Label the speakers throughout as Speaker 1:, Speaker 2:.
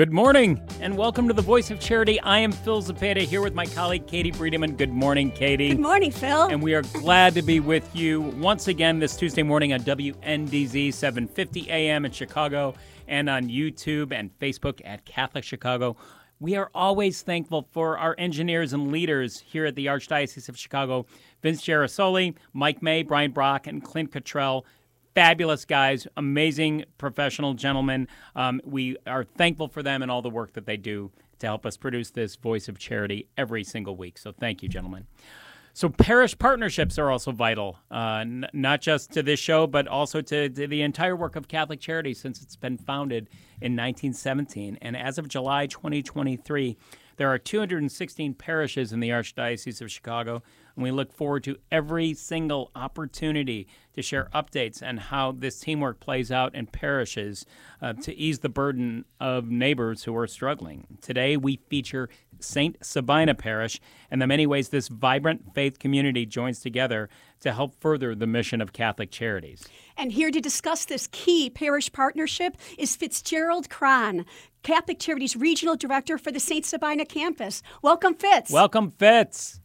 Speaker 1: Good morning, and welcome to the Voice of Charity. I am Phil Zepeda here with my colleague Katie Bredemann. Good morning, Katie.
Speaker 2: Good morning, Phil.
Speaker 1: And we are glad to be with you once again this Tuesday morning on WNDZ 750 AM in Chicago and on YouTube and Facebook at Catholic Chicago. We are always thankful for our engineers and leaders here at the Archdiocese of Chicago Vince Gerasoli, Mike May, Brian Brock, and Clint Cottrell fabulous guys, amazing professional gentlemen. Um, we are thankful for them and all the work that they do to help us produce this voice of charity every single week. So thank you, gentlemen. So parish partnerships are also vital, uh, n- not just to this show, but also to, to, the entire work of Catholic Charity since it's been founded in 1917. And as of July 2023, there are 216 parishes in the Archdiocese of Chicago, and we look forward to every single opportunity to share updates on how this teamwork plays out in parishes uh, to ease the burden of neighbors who are struggling. Today, we feature St. Sabina Parish and the many ways this vibrant faith community joins together to help further the mission of Catholic Charities.
Speaker 2: And here to discuss this key parish partnership is Fitzgerald Craan, Catholic Charities Regional Director for the St. Sabina campus. Welcome, Fitz.
Speaker 1: Welcome, Fitz.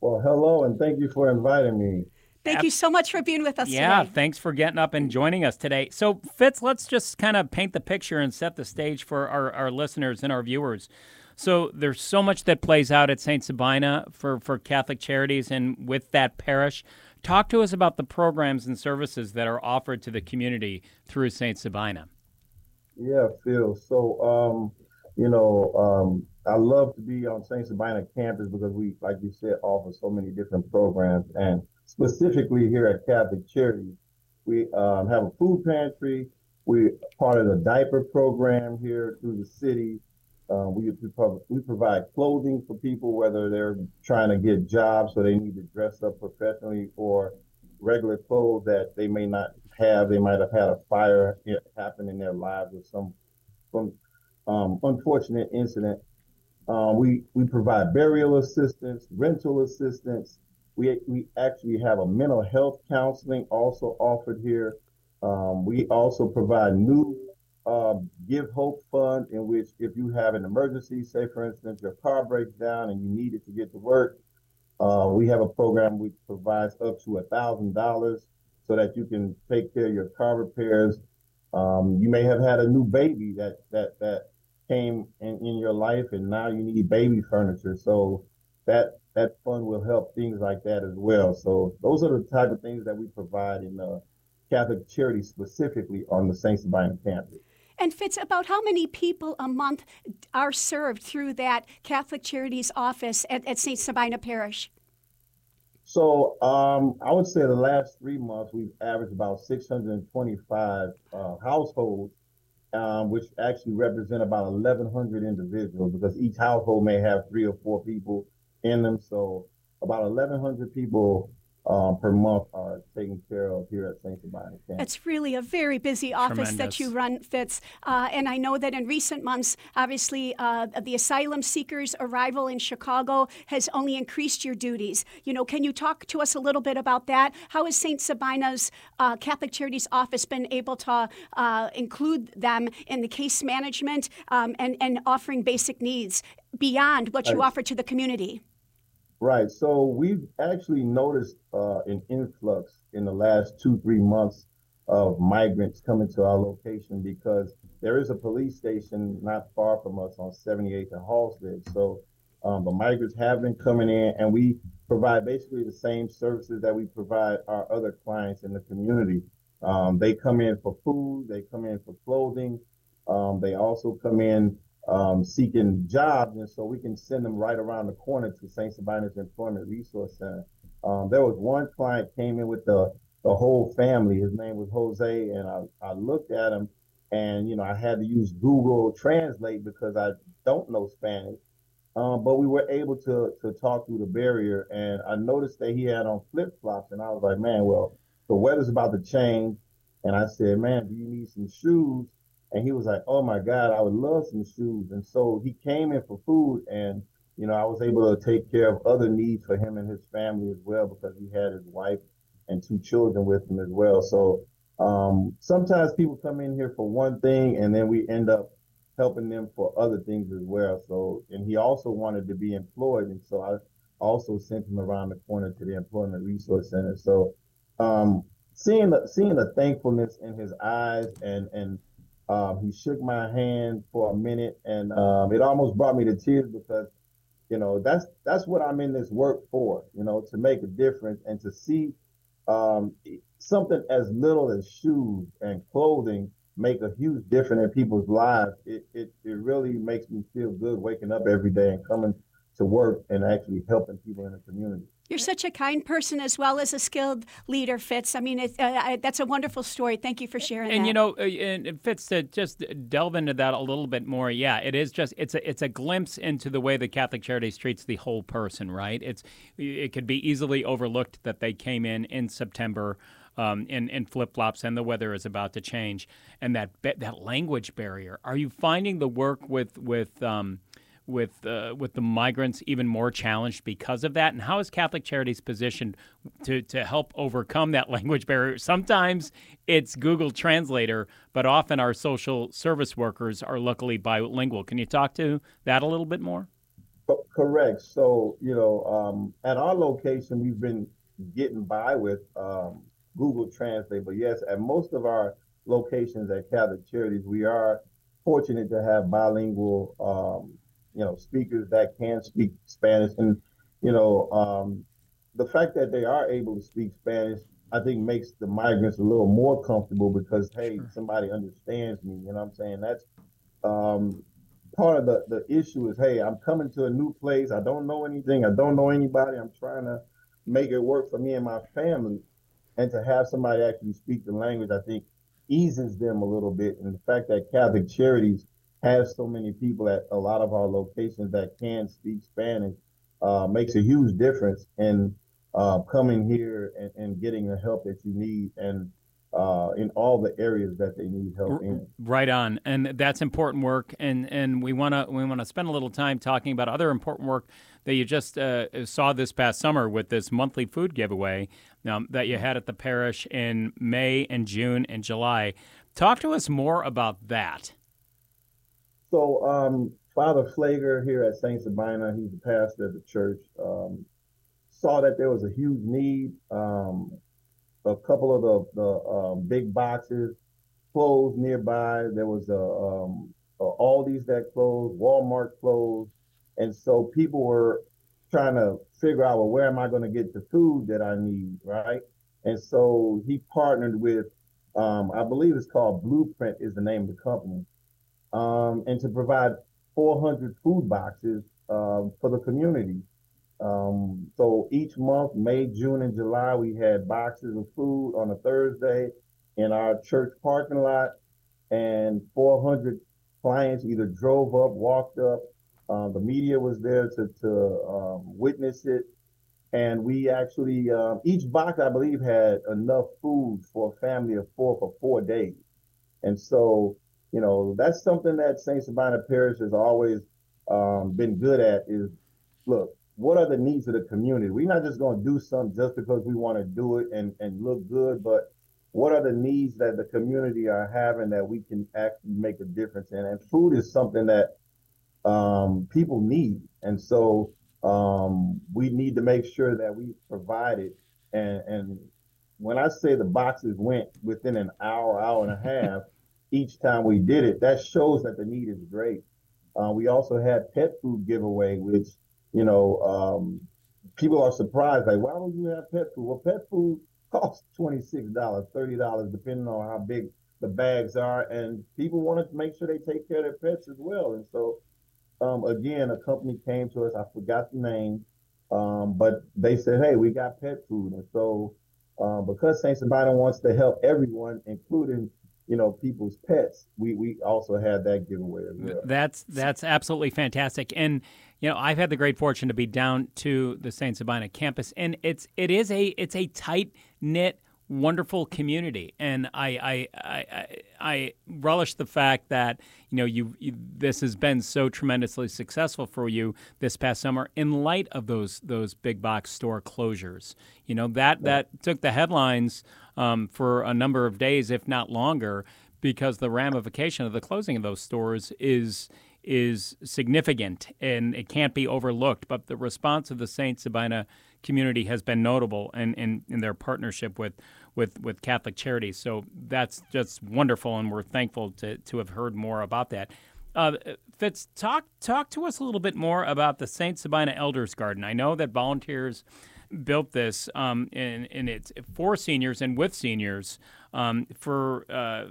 Speaker 3: Well, hello, and thank you for inviting me.
Speaker 2: Thank you so much for being with us
Speaker 1: yeah,
Speaker 2: today.
Speaker 1: thanks for getting up and joining us today. So, Fitz, let's just kind of paint the picture and set the stage for our, our listeners and our viewers. So, there's so much that plays out at St. Sabina for, for Catholic Charities and with that parish. Talk to us about the programs and services that are offered to the community through St. Sabina.
Speaker 3: Yeah, Phil. So, um, you know, um, I love to be on St. Sabina campus because we, like you said, offer so many different programs. And specifically here at Catholic Charities, we um, have a food pantry. We're part of the diaper program here through the city. Uh, we, we provide clothing for people, whether they're trying to get jobs, so they need to dress up professionally, or regular clothes that they may not have. They might have had a fire happen in their lives or some, some um, unfortunate incident. Um, we we provide burial assistance, rental assistance. We we actually have a mental health counseling also offered here. Um, we also provide new uh, Give Hope Fund, in which if you have an emergency, say for instance your car breaks down and you need it to get to work, uh, we have a program which provides up to a thousand dollars so that you can take care of your car repairs. Um, you may have had a new baby that that that came in, in your life, and now you need baby furniture. So that that fund will help things like that as well. So those are the type of things that we provide in the Catholic Charity specifically on the St. Sabina campus.
Speaker 2: And Fitz, about how many people a month are served through that Catholic Charities office at, at St. Sabina Parish?
Speaker 3: So um, I would say the last three months we've averaged about 625 uh, households, um, which actually represent about 1,100 individuals because each household may have three or four people in them. So about 1,100 people um, per month are taken care of here at St. Sabina
Speaker 2: It's really a very busy office
Speaker 1: Tremendous.
Speaker 2: that you run, Fitz. Uh, and I know that in recent months, obviously, uh, the asylum seekers' arrival in Chicago has only increased your duties. You know, can you talk to us a little bit about that? How has St. Sabina's uh, Catholic Charities office been able to uh, include them in the case management um, and, and offering basic needs beyond what you offer to the community?
Speaker 3: Right. So we've actually noticed uh, an influx in the last two, three months of migrants coming to our location because there is a police station not far from us on 78th and Halsted. So um, the migrants have been coming in and we provide basically the same services that we provide our other clients in the community. Um, they come in for food, they come in for clothing, um, they also come in um, seeking jobs, and so we can send them right around the corner to St. Sabina's Employment Resource Center. Um, there was one client came in with the the whole family. His name was Jose, and I, I looked at him, and you know I had to use Google Translate because I don't know Spanish. Um, but we were able to to talk through the barrier, and I noticed that he had on flip flops, and I was like, man, well, the weather's about to change, and I said, man, do you need some shoes? And he was like, oh my God, I would love some shoes. And so he came in for food, and you know I was able to take care of other needs for him and his family as well because he had his wife and two children with him as well. So um, sometimes people come in here for one thing, and then we end up helping them for other things as well. So, and he also wanted to be employed, and so I also sent him around the corner to the Employment Resource Center. So, um, seeing the seeing the thankfulness in his eyes, and and um, he shook my hand for a minute, and um, it almost brought me to tears because you know that's that's what I'm in this work for. You know, to make a difference and to see um, something as little as shoes and clothing make a huge difference in people's lives, it, it, it really makes me feel good waking up every day and coming to work and actually helping people in the community.
Speaker 2: You're such a kind person as well as a skilled leader, Fitz. I mean, it, uh, I, that's a wonderful story. Thank you for sharing
Speaker 1: and
Speaker 2: that.
Speaker 1: you know, uh, and Fitz to just delve into that a little bit more. Yeah, it is just it's a it's a glimpse into the way the Catholic Charities treats the whole person. Right? It's it could be easily overlooked that they came in in September um, in, in flip flops, and the weather is about to change. And that that language barrier. Are you finding the work with with um, with uh, with the migrants even more challenged because of that? And how is Catholic Charities positioned to to help overcome that language barrier? Sometimes it's Google Translator, but often our social service workers are luckily bilingual. Can you talk to that a little bit more?
Speaker 3: Correct. So you know, um, at our location, we've been getting by with um, Google Translate. But yes, at most of our locations at Catholic Charities, we are fortunate to have bilingual, um, you know, speakers that can speak Spanish. And, you know, um, the fact that they are able to speak Spanish, I think makes the migrants a little more comfortable because, hey, sure. somebody understands me. You know what I'm saying? That's um, part of the, the issue is, hey, I'm coming to a new place. I don't know anything. I don't know anybody. I'm trying to make it work for me and my family and to have somebody actually speak the language, I think eases them a little bit. And the fact that Catholic Charities has so many people at a lot of our locations that can speak Spanish uh, makes a huge difference in uh, coming here and, and, getting the help that you need and uh, in all the areas that they need help in.
Speaker 1: Right on, and that's important work. And and we want to we want to spend a little time talking about other important work that you just uh, saw this past summer with this monthly food giveaway um, that you had at the parish in May and June and July. Talk to us more about that.
Speaker 3: So, um, Father Pfleger here at St. Sabina, he's the pastor of the church, um, saw that there was a huge need. Um, a couple of the, the um, big boxes closed nearby. There was a, um, a Aldi's that closed, Walmart closed. And so people were trying to figure out, well, where am I going to get the food that I need, right? And so he partnered with, um, I believe it's called Blueprint is the name of the company, um, and to provide 400 food boxes uh, for the community. Um, so each month, May, June, and July, we had boxes of food on a Thursday in our church parking lot, and 400 clients either drove up, walked up, uh, the media was there to, to um, witness it. And we actually, um, each box, I believe, had enough food for a family of four for four days. And so, you know, that's something that St. Sabina Parish has always um, been good at is, look, what are the needs of the community? We're not just going to do something just because we want to do it and, and look good, but what are the needs that the community are having that we can actually make a difference in? And food is something that um, people need. And so um, we need to make sure that we provide it. And, and when I say the boxes went within an hour, hour and a half each time we did it, that shows that the need is great. Uh, we also had pet food giveaway, which, you know, um, people are surprised, like, why would you have pet food? Well, pet food costs $26, $30, depending on how big the bags are. And people want to make sure they take care of their pets as well. And so um, again, a company came to us. I forgot the name, um, but they said, "Hey, we got pet food," and so uh, because Saint Sabina wants to help everyone, including you know people's pets. We we also had that giveaway as well.
Speaker 1: That's that's absolutely fantastic, and you know I've had the great fortune to be down to the Saint Sabina campus, and it's it is a it's a tight knit wonderful community, and I I, I I relish the fact that you know you, you, this has been so tremendously successful for you this past summer in light of those those big box store closures. You know that that took the headlines um, for a number of days, if not longer, because the ramification of the closing of those stores is is significant and it can't be overlooked. But the response of the Saint Sabina community has been notable in, in, in their partnership with with with Catholic Charities. So that's just wonderful, and we're thankful to to have heard more about that. Uh, Fitz, talk talk to us a little bit more about the Saint Sabina Elders Garden. I know that volunteers built this um, and, and it's for seniors and with seniors um, for uh,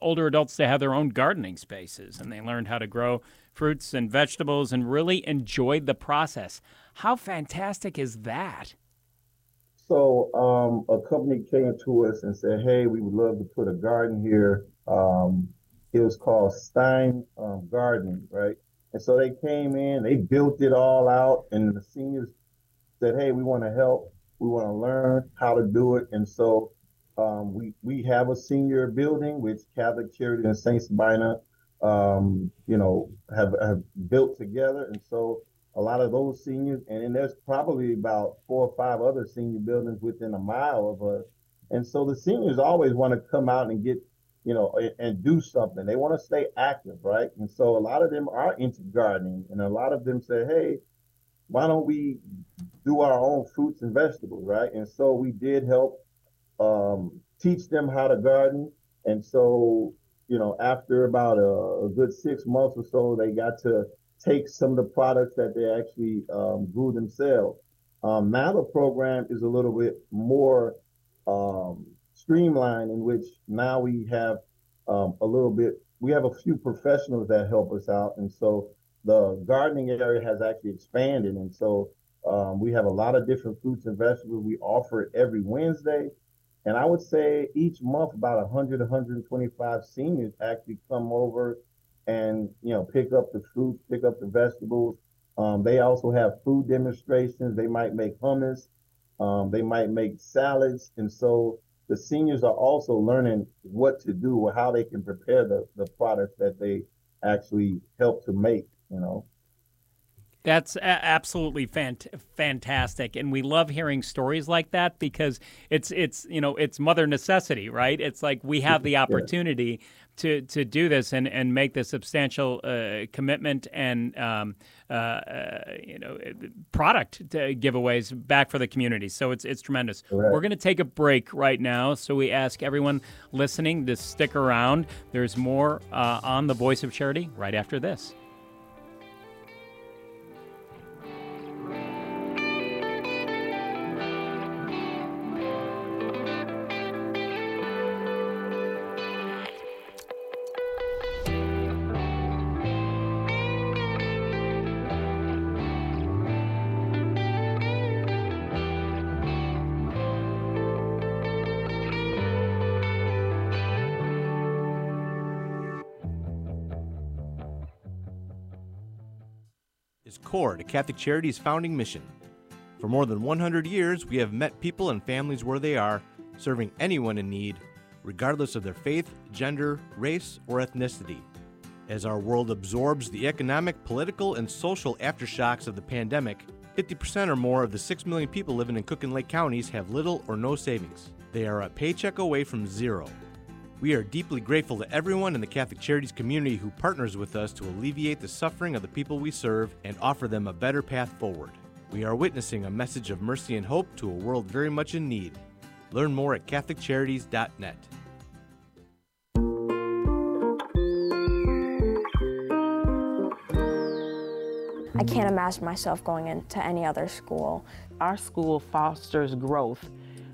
Speaker 1: older adults to have their own gardening spaces and they learned how to grow fruits and vegetables and really enjoyed the process how fantastic is that
Speaker 3: so um, a company came to us and said, "Hey, we would love to put a garden here." Um, it was called Stein um, Gardening, right? And so they came in, they built it all out, and the seniors said, "Hey, we want to help. We want to learn how to do it." And so um, we we have a senior building which Catholic Charity and Saint Sabina, um, you know, have have built together, and so a lot of those seniors, and then there's probably about four or five other senior buildings within a mile of us. And so the seniors always want to come out and get, you know, and, do something. They want to stay active, right? And so a lot of them are into gardening, and a lot of them say, hey, why don't we do our own fruits and vegetables, right? And so we did help um, teach them how to garden. And so, you know, after about a, a good six months or so, they got to take some of the products that they actually um, grew themselves. Um, now the program is a little bit more um, streamlined, in which now we have um, a little bit. We have a few professionals that help us out, and so the gardening area has actually expanded, and so um, we have a lot of different fruits and vegetables. We offer it every Wednesday. And I would say each month, about 100, 125 seniors actually come over and you know pick up the fruits, pick up the vegetables. Um, they also have food demonstrations. They might make hummus. Um, they might make salads, and so the seniors are also learning what to do or how they can prepare the the products that they actually help to make. You know.
Speaker 1: That's a- absolutely fant- fantastic, and we love hearing stories like that because it's it's you know it's mother necessity, right? It's like we have the opportunity to to do this and and make the substantial uh, commitment and um, uh, uh, you know product giveaways back for the community. So it's it's tremendous. We're going to take a break right now, so we ask everyone listening to stick around. There's more uh, on the Voice of Charity right after this.
Speaker 4: Catholic Charity's founding mission. For more than 100 years, we have met people and families where they are, serving anyone in need, regardless of their faith, gender, race, or ethnicity. As our world absorbs the economic, political, and social aftershocks of the pandemic, 50% or more of the 6 million people living in Cook and Lake counties have little or no savings. They are a paycheck away from zero. We are deeply grateful to everyone in the Catholic Charities community who partners with us to alleviate the suffering of the people we serve and offer them a better path forward. We are witnessing a message of mercy and hope to a world very much in need. Learn more at CatholicCharities.net.
Speaker 5: I can't imagine myself going into any other school.
Speaker 6: Our school fosters growth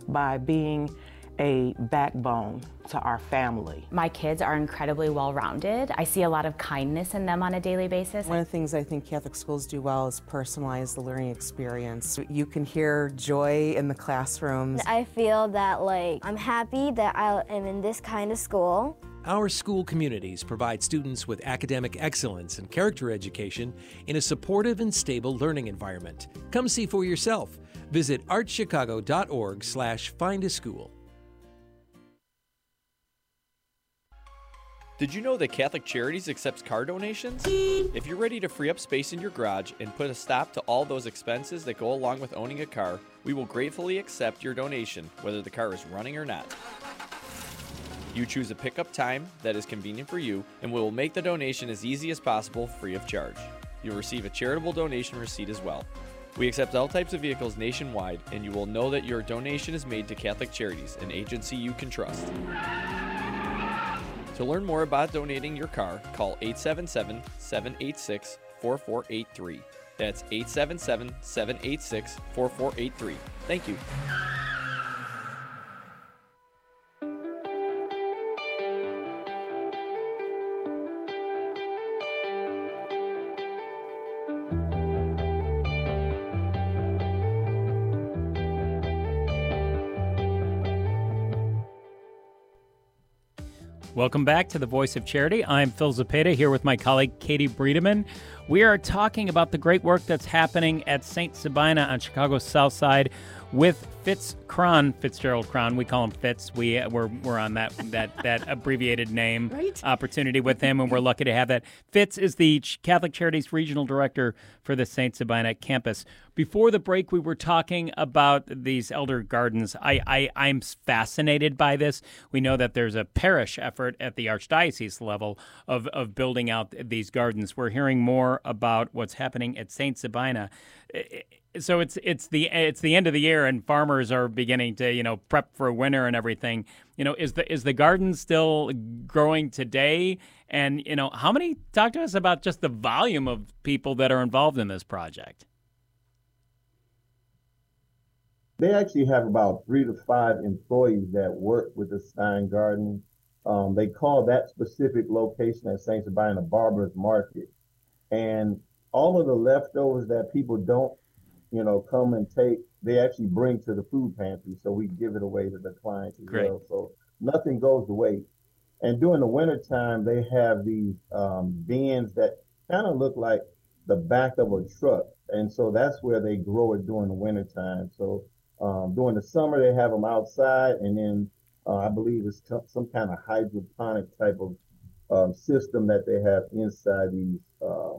Speaker 6: by being a backbone to our family.
Speaker 7: My kids are incredibly well rounded. I see a lot of kindness in them on a daily basis.
Speaker 8: One of the things I think Catholic schools do well is personalize the learning experience. You can hear joy in the classrooms.
Speaker 5: I feel that like I'm happy that I am in this kind of school.
Speaker 9: Our school communities provide students with academic excellence and character education in a supportive and stable learning environment. Come see for yourself. Visit archchicago.org slash find a school.
Speaker 10: Did you know that Catholic Charities accepts car donations? If you're ready to free up space in your garage and put a stop to all those expenses that go along with owning a car, we will gratefully accept your donation, whether the car is running or not. You choose a pickup time that is convenient for you, and we will make the donation as easy as possible free of charge. You'll receive a charitable donation receipt as well. We accept all types of vehicles nationwide, and you will know that your donation is made to Catholic Charities, an agency you can trust. To learn more about donating your car, call 877 786 4483. That's 877 786 4483. Thank you.
Speaker 1: Welcome back to the Voice of Charity. I'm Phil Zepeda here with my colleague Katie Bredemann. We are talking about the great work that's happening at St. Sabina on Chicago's South Side with Fitz Craan, Fitzgerald Craan. We call him Fitz. We uh, we're, we're on that that that abbreviated name
Speaker 2: right.
Speaker 1: opportunity with him, and we're lucky to have that. Fitz is the Catholic Charities Regional Director for the St. Sabina campus. Before the break, we were talking about these elder gardens. I, I I'm fascinated by this. We know that there's a parish effort at the archdiocese level of of building out these gardens. We're hearing more about what's happening at St. Sabina so it's it's the it's the end of the year and farmers are beginning to you know prep for winter and everything. You know is the is the garden still growing today? And you know how many talk to us about just the volume of people that are involved in this project.
Speaker 3: They actually have about three to five employees that work with the stein garden. Um, they call that specific location at st sabina barber's market. And all of the leftovers that people don't you know, come and take, they actually bring to the food pantry. So we give it away to the clients as
Speaker 1: Great.
Speaker 3: well. So nothing goes to waste. And during the wintertime, they have these um, bins that kind of look like the back of a truck. And so that's where they grow it during the wintertime. So um, during the summer, they have them outside. And then uh, I believe it's t- some kind of hydroponic type of um, system that they have inside these uh,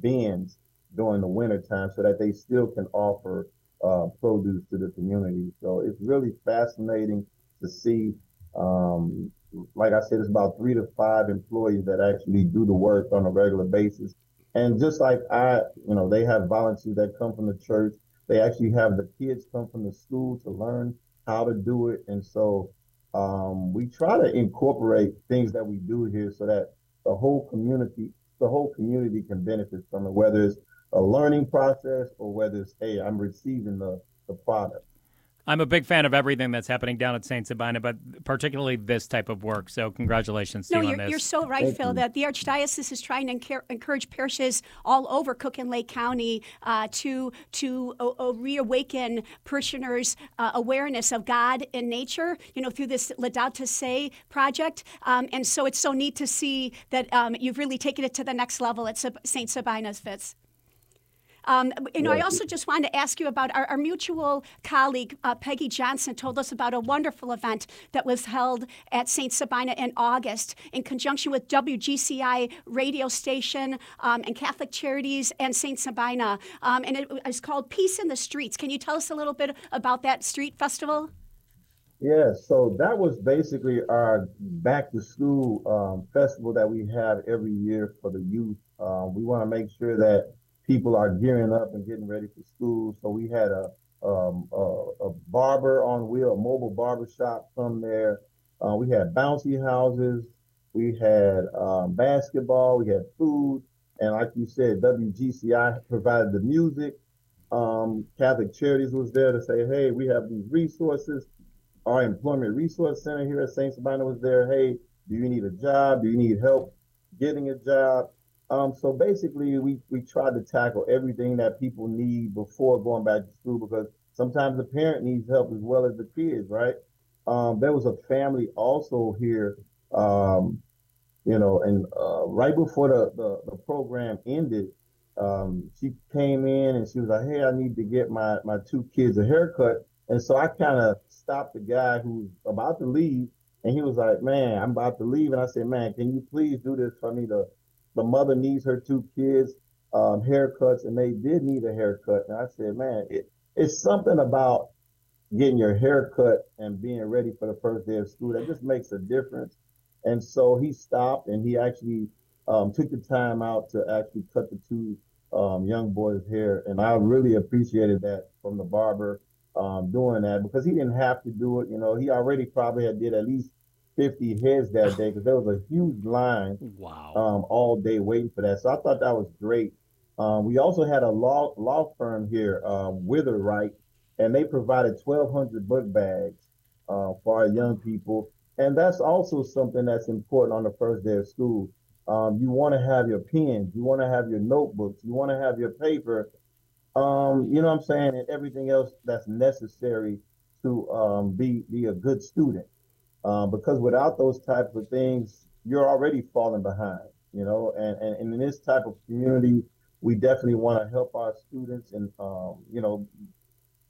Speaker 3: bins during the winter time so that they still can offer uh, produce to the community. So it's really fascinating to see. Um, like I said, it's about three to five employees that actually do the work on a regular basis. And just like I, you know, they have volunteers that come from the church. They actually have the kids come from the school to learn how to do it. And so um, we try to incorporate things that we do here so that the whole community, the whole community can benefit from it, whether it's a learning process or whether it's, hey, I'm receiving the, the product.
Speaker 1: I'm a big fan of everything that's happening down at St. Sabina, but particularly this type of work. So, congratulations to
Speaker 2: no,
Speaker 1: you
Speaker 2: you're,
Speaker 1: on this.
Speaker 2: you're so right,
Speaker 3: Thank
Speaker 2: Phil,
Speaker 3: you.
Speaker 2: that the Archdiocese is trying to encour- encourage parishes all over Cook and Lake County uh, to to uh, uh, reawaken parishioners' uh, awareness of God and nature, you know, through this Laudato Si project. Um, and so it's so neat to see that um, you've really taken it to the next level at Sab- St. Sabina's, Fitz. Um, you know, I also just wanted to ask you about our, our mutual colleague, uh, Peggy Johnson, told us about a wonderful event that was held at St. Sabina in August in conjunction with WGCI radio station um, and Catholic Charities and St. Sabina. Um, and it was called Peace in the Streets. Can you tell us a little bit about that street festival?
Speaker 3: Yeah, so that was basically our back to school um, festival that we have every year for the youth. Um, we want to make sure that people are gearing up and getting ready for school. So we had a um, a, a barber on wheel, a mobile barber shop come there. Uh, we had bouncy houses. We had um, basketball. We had food. And like you said, WGCI provided the music. Um, Catholic Charities was there to say, hey, we have these resources. our employment resource center here at St. Sabina was there. Hey, do you need a job? Do you need help getting a job? Um, so basically, we we tried to tackle everything that people need before going back to school because sometimes the parent needs help as well as the kids, right? Um, there was a family also here, um, you know, and uh, right before the, the, the program ended, um, she came in and she was like, "Hey, I need to get my my two kids a haircut." And so I kind of stopped the guy who was about to leave, and he was like, "Man, I'm about to leave," and I said, "Man, can you please do this for me? The the mother needs her two kids um, haircuts, and they did need a haircut." And I said, "Man, it, it's something about getting your hair cut and being ready for the first day of school that just makes a difference." And so he stopped, and he actually um, took the time out to actually cut the two um, young boys' hair, and I really appreciated that from the barber um, doing that because he didn't have to do it. You know, he already probably had did at least 50 heads that day because there was a huge line
Speaker 1: wow.
Speaker 3: um, all day waiting for that. So I thought that was great. Um, we also had a law law firm here, um, Witherwright, and they provided 1,200 book bags uh, for our young people. And that's also something that's important on the first day of school. Um, you want to have your pens, you want to have your notebooks, you want to have your paper, um, you know what I'm saying, and everything else that's necessary to um, be be a good student. Um, because without those types of things, you're already falling behind. You know, and, and, and in this type of community, we definitely want to help our students and um, you know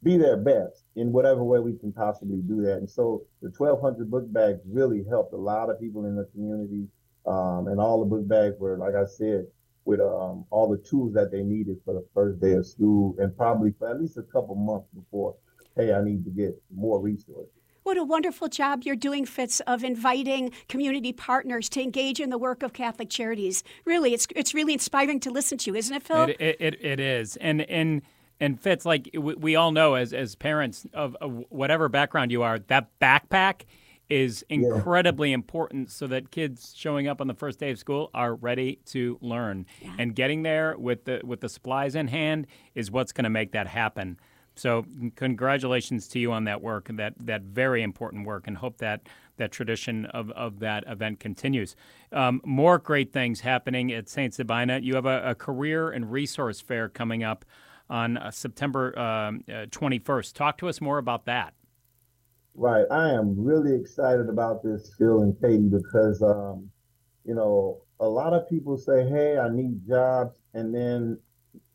Speaker 3: be their best in whatever way we can possibly do that. And so the 1,200 book bags really helped a lot of people in the community. Um, and all the book bags were, like I said, with um, all the tools that they needed for the first day of school and probably for at least a couple months before, hey, I need to get more resources.
Speaker 2: What a wonderful job you're doing, Fitz, of inviting community partners to engage in the work of Catholic Charities. Really, it's it's really inspiring to listen to, you, isn't it, Phil?
Speaker 1: It, it, it is, and and and Fitz, like we, we all know as as parents of, of whatever background you are, that backpack is incredibly yeah. important so that kids showing up on the first day of school are ready to learn. Yeah. And getting there with the with the supplies in hand is what's going to make that happen. So congratulations to you on that work, and that that very important work, and hope that that tradition of, of that event continues. Um, more great things happening at St. Sabina. You have a, a career and resource fair coming up on uh, September um, uh, 21st. Talk to us more about that.
Speaker 3: Right. I am really excited about this, Phil and Katie, because, um, you know, a lot of people say, hey, I need jobs. And then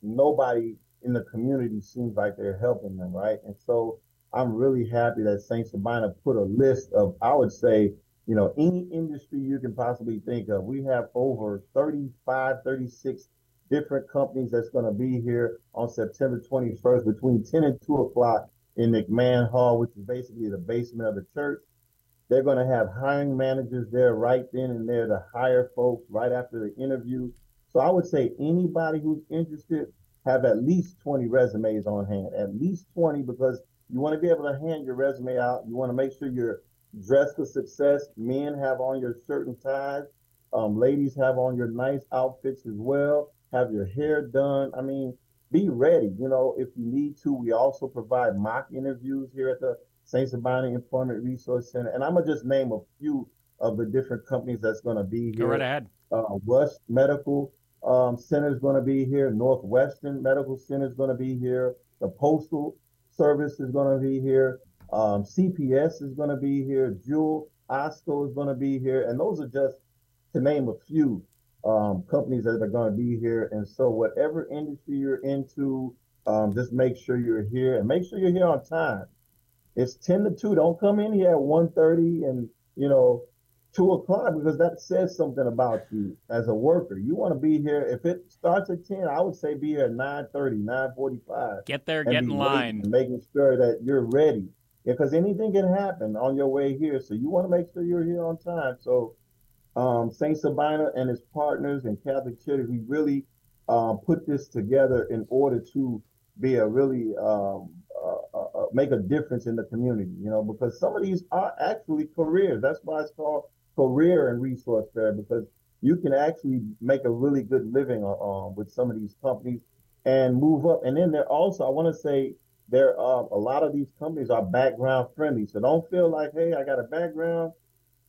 Speaker 3: nobody in the community seems like they're helping them, right? And so I'm really happy that St. Sabina put a list of, I would say, you know, any industry you can possibly think of. We have over 35, 36 different companies that's going to be here on September 21st between 10 and 2 o'clock in McMahon Hall, which is basically the basement of the church. They're going to have hiring managers there right then and there to hire folks right after the interview. So I would say anybody who's interested have at least 20 resumes on hand, at least 20, because you want to be able to hand your resume out. You want to make sure you're dressed for success. Men have on your shirt and ties. Um, ladies have on your nice outfits as well. Have your hair done. I mean, be ready. You know, if you need to, we also provide mock interviews here at the St. Sabina Employment Resource Center. And I'm going to just name a few of the different companies that's going to be here.
Speaker 1: Go right ahead.
Speaker 3: Uh, West Medical um, Center is going to be here. Northwestern Medical Center is going to be here. The Postal Service is going to be here. Um, CPS is going to be here. Jewel Osco is going to be here. And those are just to name a few um, companies that are going to be here. And so, whatever industry you're into, um, just make sure you're here and make sure you're here on time. It's 10 to 2. Don't come in here at 1.30 and, you know, 2 o'clock because that says something about you as a worker. You want to be here. If it starts at 10, I would say be here at 9.30, 9.45.
Speaker 1: Get there, get in line.
Speaker 3: Making sure that you're ready. Because anything can happen on your way here. So you want to make sure you're here on time. So um, St. Sabina and his partners and Catholic Charities, we really um, put this together in order to be a really um, uh, uh, uh, make a difference in the community, you know, because some of these are actually careers. That's why it's called career and resource fair because you can actually make a really good living um, with some of these companies and move up. And then there also, I want to say, there are a lot of these companies are background friendly. So don't feel like, hey, I got a background,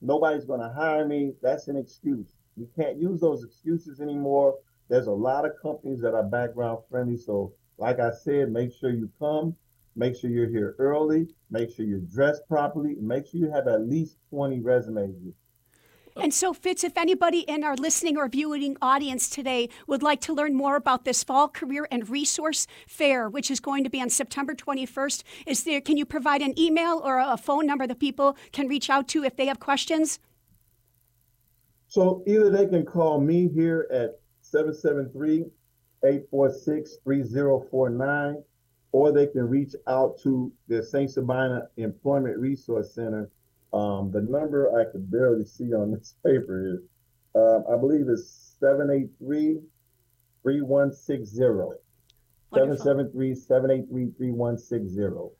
Speaker 3: nobody's going to hire me. That's an excuse. We can't use those excuses anymore. There's a lot of companies that are background friendly. So, like I said, make sure you come, make sure you're here early, make sure you're dressed properly, make sure you have at least 20 resumes.
Speaker 2: And so, Fitz, if anybody in our listening or viewing audience today would like to learn more about this Fall Career and Resource Fair, which is going to be on September 21st, is there? Can you provide an email or a phone number that people can reach out to if they have questions?
Speaker 3: So either they can call me here at 773-846-3049, or they can reach out to the St. Sabina Employment Resource Center um, the number I could barely see on this paper is, uh, I believe is 783 3160. 773 783 3160.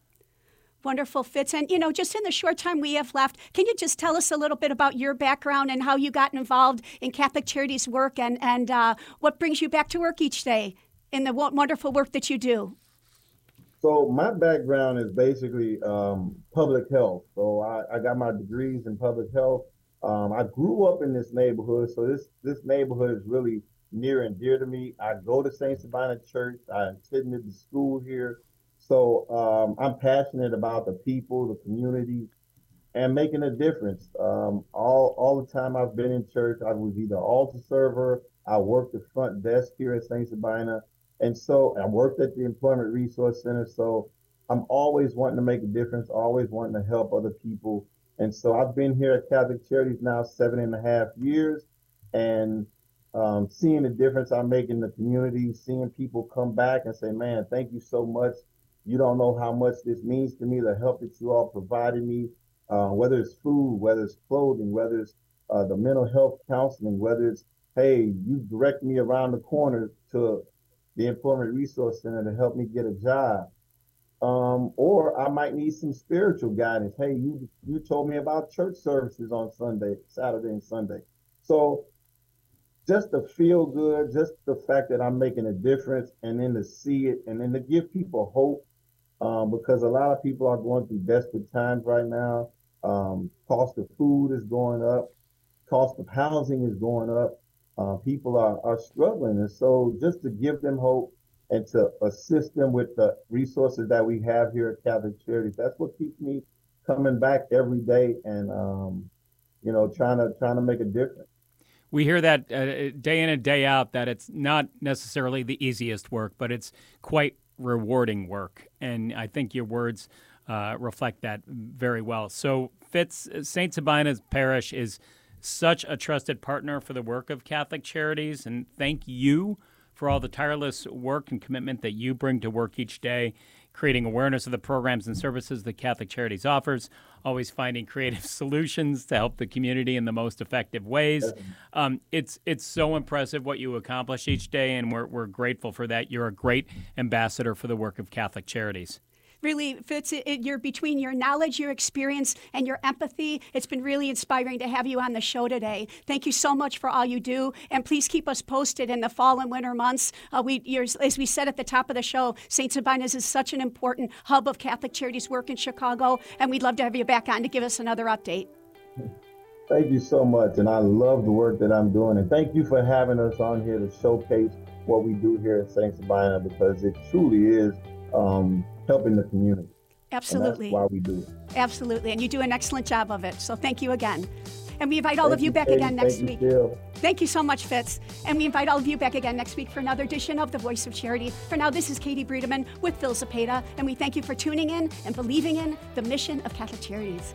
Speaker 2: Wonderful, Fitz. And, you know, just in the short time we have left, can you just tell us a little bit about your background and how you got involved in Catholic Charities work and, and uh, what brings you back to work each day in the wonderful work that you do?
Speaker 3: So my background is basically um, public health. So I, I, got my degrees in public health. Um, I grew up in this neighborhood, so this this neighborhood is really near and dear to me. I go to Saint Sabina Church. I attended the school here, so um, I'm passionate about the people, the community, and making a difference. Um, all all the time I've been in church, I was either altar server. I worked the front desk here at Saint Sabina. And so I worked at the Employment Resource Center. So I'm always wanting to make a difference, always wanting to help other people. And so I've been here at Catholic Charities now seven and a half years and um, seeing the difference I make in the community, seeing people come back and say, man, thank you so much. You don't know how much this means to me, the help that you all provided me, uh, whether it's food, whether it's clothing, whether it's uh, the mental health counseling, whether it's, hey, you direct me around the corner to the Employment Resource Center to help me get a job. Um, or I might need some spiritual guidance. Hey, you you told me about church services on Sunday, Saturday and Sunday. So just to feel good, just the fact that I'm making a difference and then to see it and then to give people hope. Um, because a lot of people are going through desperate times right now. Um, cost of food is going up, cost of housing is going up uh, people are, are struggling. And so just to give them hope and to assist them with the resources that we have here at Catholic Charities, that's what keeps me coming back every day and, um, you know, trying to, trying to make a difference.
Speaker 1: We hear that uh, day in and day out that it's not necessarily the easiest work, but it's quite rewarding work. And I think your words uh, reflect that very well. So, Fitz, St. Sabina's Parish is such a trusted partner for the work of Catholic Charities. And thank you for all the tireless work and commitment that you bring to work each day, creating awareness of the programs and services that Catholic Charities offers, always finding creative solutions to help the community in the most effective ways. Um, it's it's so impressive what you accomplish each day, and we're, we're grateful for that. You're a great ambassador for the work of Catholic Charities
Speaker 2: really fits it, your between your knowledge, your experience, and your empathy. It's been really inspiring to have you on the show today. Thank you so much for all you do, and please keep us posted in the fall and winter months. Uh, we, as we said at the top of the show, St. Sabina's is such an important hub of Catholic Charities work in Chicago, and we'd love to have you back on to give us another update.
Speaker 3: Thank you so much, and I love the work that I'm doing, and thank you for having us on here to showcase what we do here at St. Sabina because it truly is um, helping the community.
Speaker 2: Absolutely.
Speaker 3: why we do it.
Speaker 2: Absolutely. And you do an excellent job of it. So thank you again. And we invite all
Speaker 3: thank
Speaker 2: of you,
Speaker 3: you
Speaker 2: back
Speaker 3: Katie.
Speaker 2: again next week.
Speaker 3: You,
Speaker 2: thank you so much, Fitz. And we invite all of you back again next week for another edition of The Voice of Charity. For now, this is Katie Bredemann with Phil Zepeda, and we thank you for tuning in and believing in the mission of Catholic Charities.